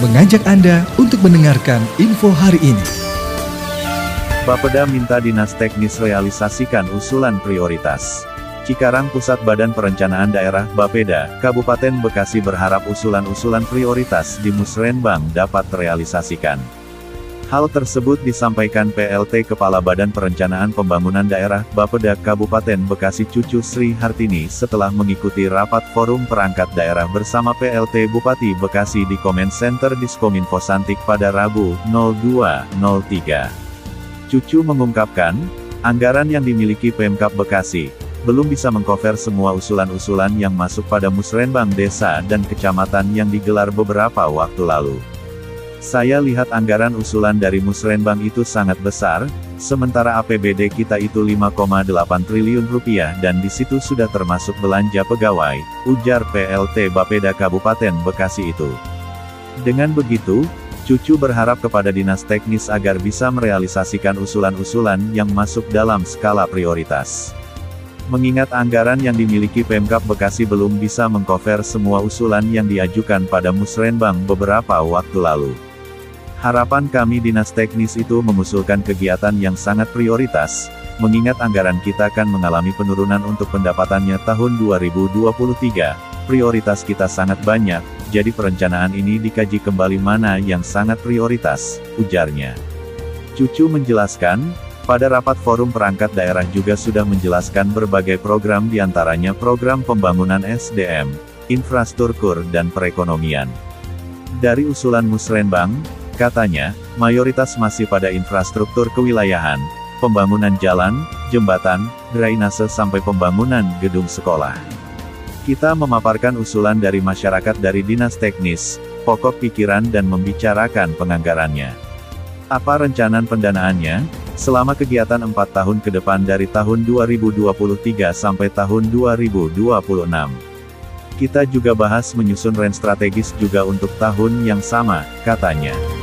mengajak Anda untuk mendengarkan info hari ini. Bapeda minta Dinas Teknis realisasikan usulan prioritas. Cikarang Pusat Badan Perencanaan Daerah Bapeda, Kabupaten Bekasi berharap usulan-usulan prioritas di Musrenbang dapat terrealisasikan. Hal tersebut disampaikan PLT Kepala Badan Perencanaan Pembangunan Daerah Bapeda Kabupaten Bekasi Cucu Sri Hartini setelah mengikuti rapat forum perangkat daerah bersama PLT Bupati Bekasi di Comment Center Diskominfo Santik pada Rabu, 02.03. Cucu mengungkapkan, anggaran yang dimiliki Pemkap Bekasi, belum bisa mengcover semua usulan-usulan yang masuk pada musrenbang desa dan kecamatan yang digelar beberapa waktu lalu. Saya lihat anggaran usulan dari Musrenbang itu sangat besar, sementara APBD kita itu 5,8 triliun rupiah dan di situ sudah termasuk belanja pegawai, ujar PLT Bapeda Kabupaten Bekasi itu. Dengan begitu, Cucu berharap kepada dinas teknis agar bisa merealisasikan usulan-usulan yang masuk dalam skala prioritas. Mengingat anggaran yang dimiliki Pemkap Bekasi belum bisa mengcover semua usulan yang diajukan pada Musrenbang beberapa waktu lalu. Harapan kami dinas teknis itu mengusulkan kegiatan yang sangat prioritas, mengingat anggaran kita akan mengalami penurunan untuk pendapatannya tahun 2023. Prioritas kita sangat banyak, jadi perencanaan ini dikaji kembali mana yang sangat prioritas, ujarnya. Cucu menjelaskan, pada rapat forum perangkat daerah juga sudah menjelaskan berbagai program di antaranya program pembangunan SDM, infrastruktur dan perekonomian. Dari usulan Musrenbang, Katanya, mayoritas masih pada infrastruktur kewilayahan, pembangunan jalan, jembatan, drainase sampai pembangunan gedung sekolah. Kita memaparkan usulan dari masyarakat dari dinas teknis, pokok pikiran dan membicarakan penganggarannya. Apa rencana pendanaannya? Selama kegiatan 4 tahun ke depan dari tahun 2023 sampai tahun 2026. Kita juga bahas menyusun rent strategis juga untuk tahun yang sama, katanya.